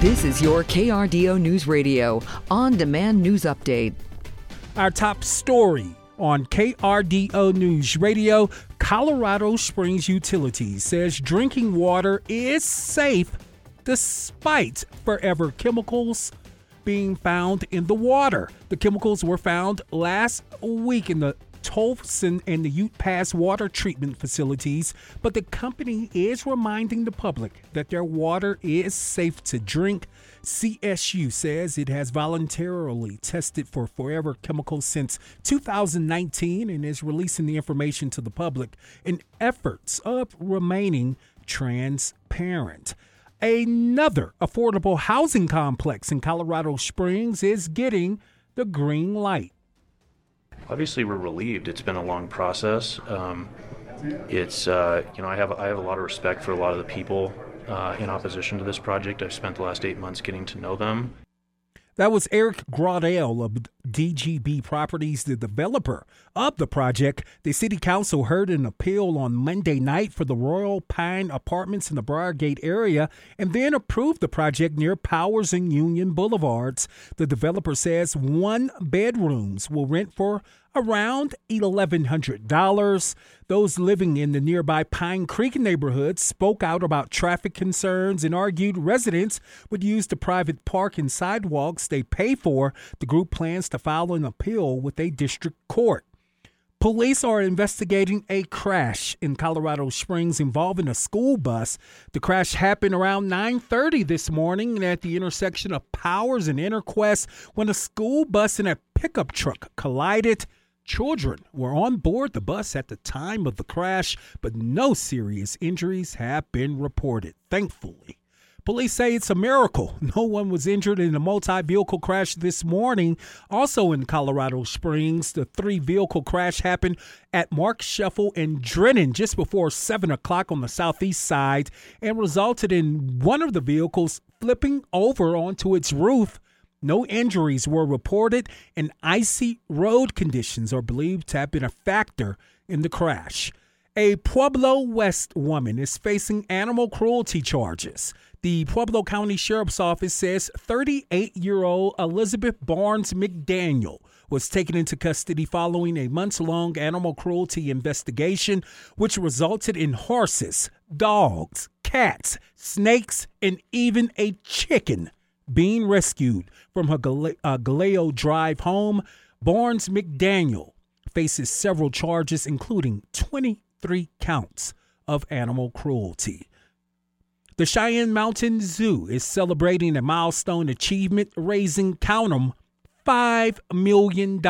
This is your KRDO News Radio on demand news update. Our top story on KRDO News Radio Colorado Springs Utilities says drinking water is safe despite forever chemicals being found in the water. The chemicals were found last week in the Tolleson and the Ute Pass water treatment facilities, but the company is reminding the public that their water is safe to drink. CSU says it has voluntarily tested for forever chemicals since 2019 and is releasing the information to the public in efforts of remaining transparent. Another affordable housing complex in Colorado Springs is getting the green light. Obviously, we're relieved. It's been a long process. Um, it's uh, you know I have I have a lot of respect for a lot of the people uh, in opposition to this project. I've spent the last eight months getting to know them. That was Eric Graudel of DGB Properties, the developer of the project. The city council heard an appeal on Monday night for the Royal Pine Apartments in the Briargate area and then approved the project near Powers and Union Boulevards. The developer says one bedrooms will rent for around $1,100. Those living in the nearby Pine Creek neighborhood spoke out about traffic concerns and argued residents would use the private park and sidewalks they pay for. The group plans to file an appeal with a district court. Police are investigating a crash in Colorado Springs involving a school bus. The crash happened around 9:30 this morning at the intersection of Powers and Interquest when a school bus and a pickup truck collided. Children were on board the bus at the time of the crash, but no serious injuries have been reported, thankfully. Police say it's a miracle. No one was injured in a multi vehicle crash this morning. Also in Colorado Springs, the three vehicle crash happened at Marksheffel and Drennan just before 7 o'clock on the southeast side and resulted in one of the vehicles flipping over onto its roof. No injuries were reported, and icy road conditions are believed to have been a factor in the crash. A Pueblo West woman is facing animal cruelty charges. The Pueblo County Sheriff's Office says 38 year old Elizabeth Barnes McDaniel was taken into custody following a months long animal cruelty investigation, which resulted in horses, dogs, cats, snakes, and even a chicken being rescued from her uh, Galeo Drive home. Barnes McDaniel faces several charges, including 23 counts of animal cruelty. The Cheyenne Mountain Zoo is celebrating a milestone achievement, raising count them $5 million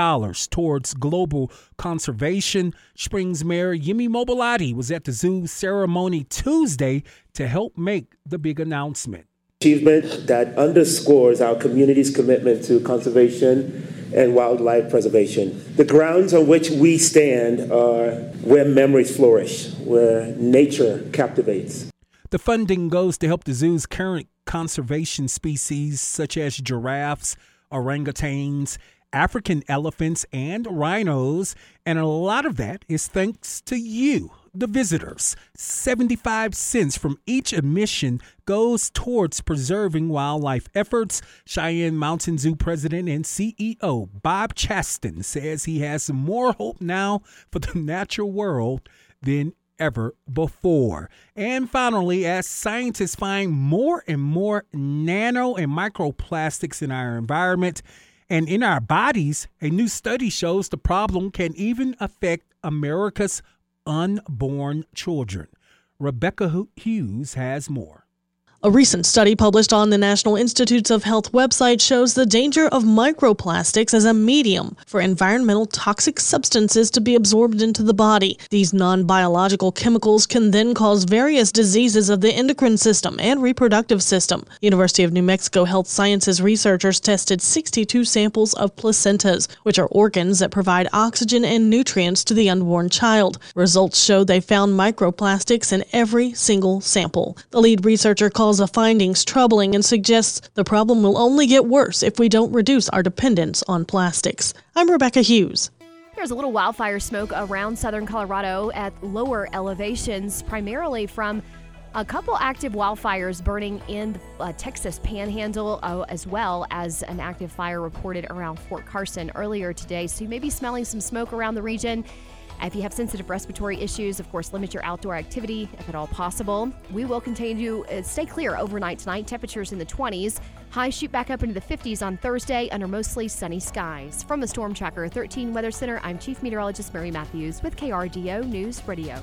towards global conservation. Springs Mayor Yemi Mobolade was at the zoo ceremony Tuesday to help make the big announcement. Achievement that underscores our community's commitment to conservation and wildlife preservation. The grounds on which we stand are where memories flourish, where nature captivates. The funding goes to help the zoo's current conservation species, such as giraffes, orangutans, African elephants, and rhinos. And a lot of that is thanks to you, the visitors. 75 cents from each admission goes towards preserving wildlife efforts. Cheyenne Mountain Zoo president and CEO Bob Chastain says he has more hope now for the natural world than ever before. And finally, as scientists find more and more nano and microplastics in our environment and in our bodies, a new study shows the problem can even affect America's unborn children. Rebecca Hughes has more. A recent study published on the National Institutes of Health website shows the danger of microplastics as a medium for environmental toxic substances to be absorbed into the body. These non biological chemicals can then cause various diseases of the endocrine system and reproductive system. University of New Mexico Health Sciences researchers tested 62 samples of placentas, which are organs that provide oxygen and nutrients to the unborn child. Results show they found microplastics in every single sample. The lead researcher called calls the findings troubling and suggests the problem will only get worse if we don't reduce our dependence on plastics. I'm Rebecca Hughes. There's a little wildfire smoke around southern Colorado at lower elevations, primarily from A couple active wildfires burning in the uh, Texas panhandle, uh, as well as an active fire reported around Fort Carson earlier today. So you may be smelling some smoke around the region. If you have sensitive respiratory issues, of course, limit your outdoor activity if at all possible. We will continue to uh, stay clear overnight tonight. Temperatures in the 20s. Highs shoot back up into the 50s on Thursday under mostly sunny skies. From the Storm Tracker 13 Weather Center, I'm Chief Meteorologist Mary Matthews with KRDO News Radio.